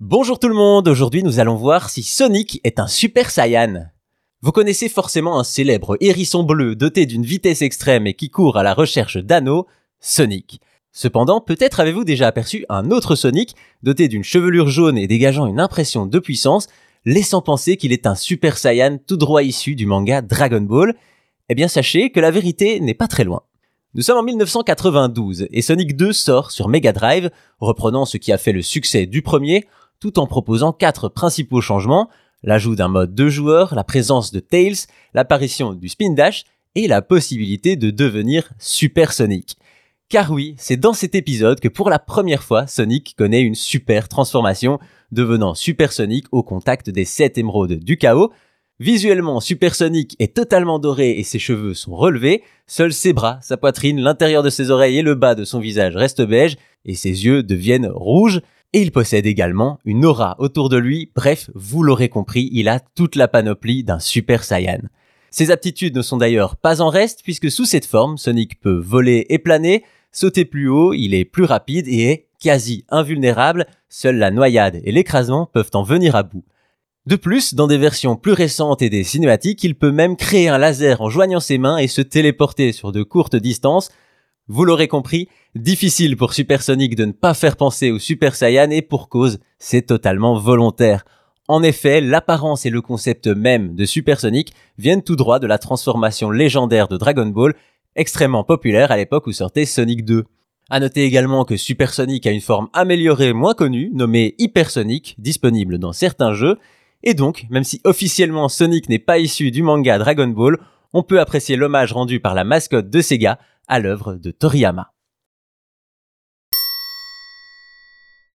Bonjour tout le monde, aujourd'hui nous allons voir si Sonic est un Super Saiyan. Vous connaissez forcément un célèbre hérisson bleu doté d'une vitesse extrême et qui court à la recherche d'anneaux, Sonic. Cependant, peut-être avez-vous déjà aperçu un autre Sonic doté d'une chevelure jaune et dégageant une impression de puissance, laissant penser qu'il est un Super Saiyan tout droit issu du manga Dragon Ball. Eh bien sachez que la vérité n'est pas très loin. Nous sommes en 1992 et Sonic 2 sort sur Mega Drive, reprenant ce qui a fait le succès du premier, tout en proposant quatre principaux changements, l'ajout d'un mode de joueurs, la présence de Tails, l'apparition du Spin Dash et la possibilité de devenir Super Sonic. Car oui, c'est dans cet épisode que pour la première fois Sonic connaît une super transformation, devenant Super Sonic au contact des 7 émeraudes du chaos. Visuellement, Super Sonic est totalement doré et ses cheveux sont relevés, seuls ses bras, sa poitrine, l'intérieur de ses oreilles et le bas de son visage restent beige, et ses yeux deviennent rouges, et il possède également une aura autour de lui, bref, vous l'aurez compris, il a toute la panoplie d'un Super Saiyan. Ses aptitudes ne sont d'ailleurs pas en reste, puisque sous cette forme, Sonic peut voler et planer, sauter plus haut, il est plus rapide et est quasi invulnérable, seule la noyade et l'écrasement peuvent en venir à bout. De plus, dans des versions plus récentes et des cinématiques, il peut même créer un laser en joignant ses mains et se téléporter sur de courtes distances, vous l'aurez compris, difficile pour Supersonic de ne pas faire penser au Super Saiyan et pour cause, c'est totalement volontaire. En effet, l'apparence et le concept même de Supersonic viennent tout droit de la transformation légendaire de Dragon Ball, extrêmement populaire à l'époque où sortait Sonic 2. À noter également que Supersonic a une forme améliorée moins connue, nommée Hypersonic, disponible dans certains jeux, et donc, même si officiellement Sonic n'est pas issu du manga Dragon Ball, on peut apprécier l'hommage rendu par la mascotte de Sega à l'œuvre de Toriyama.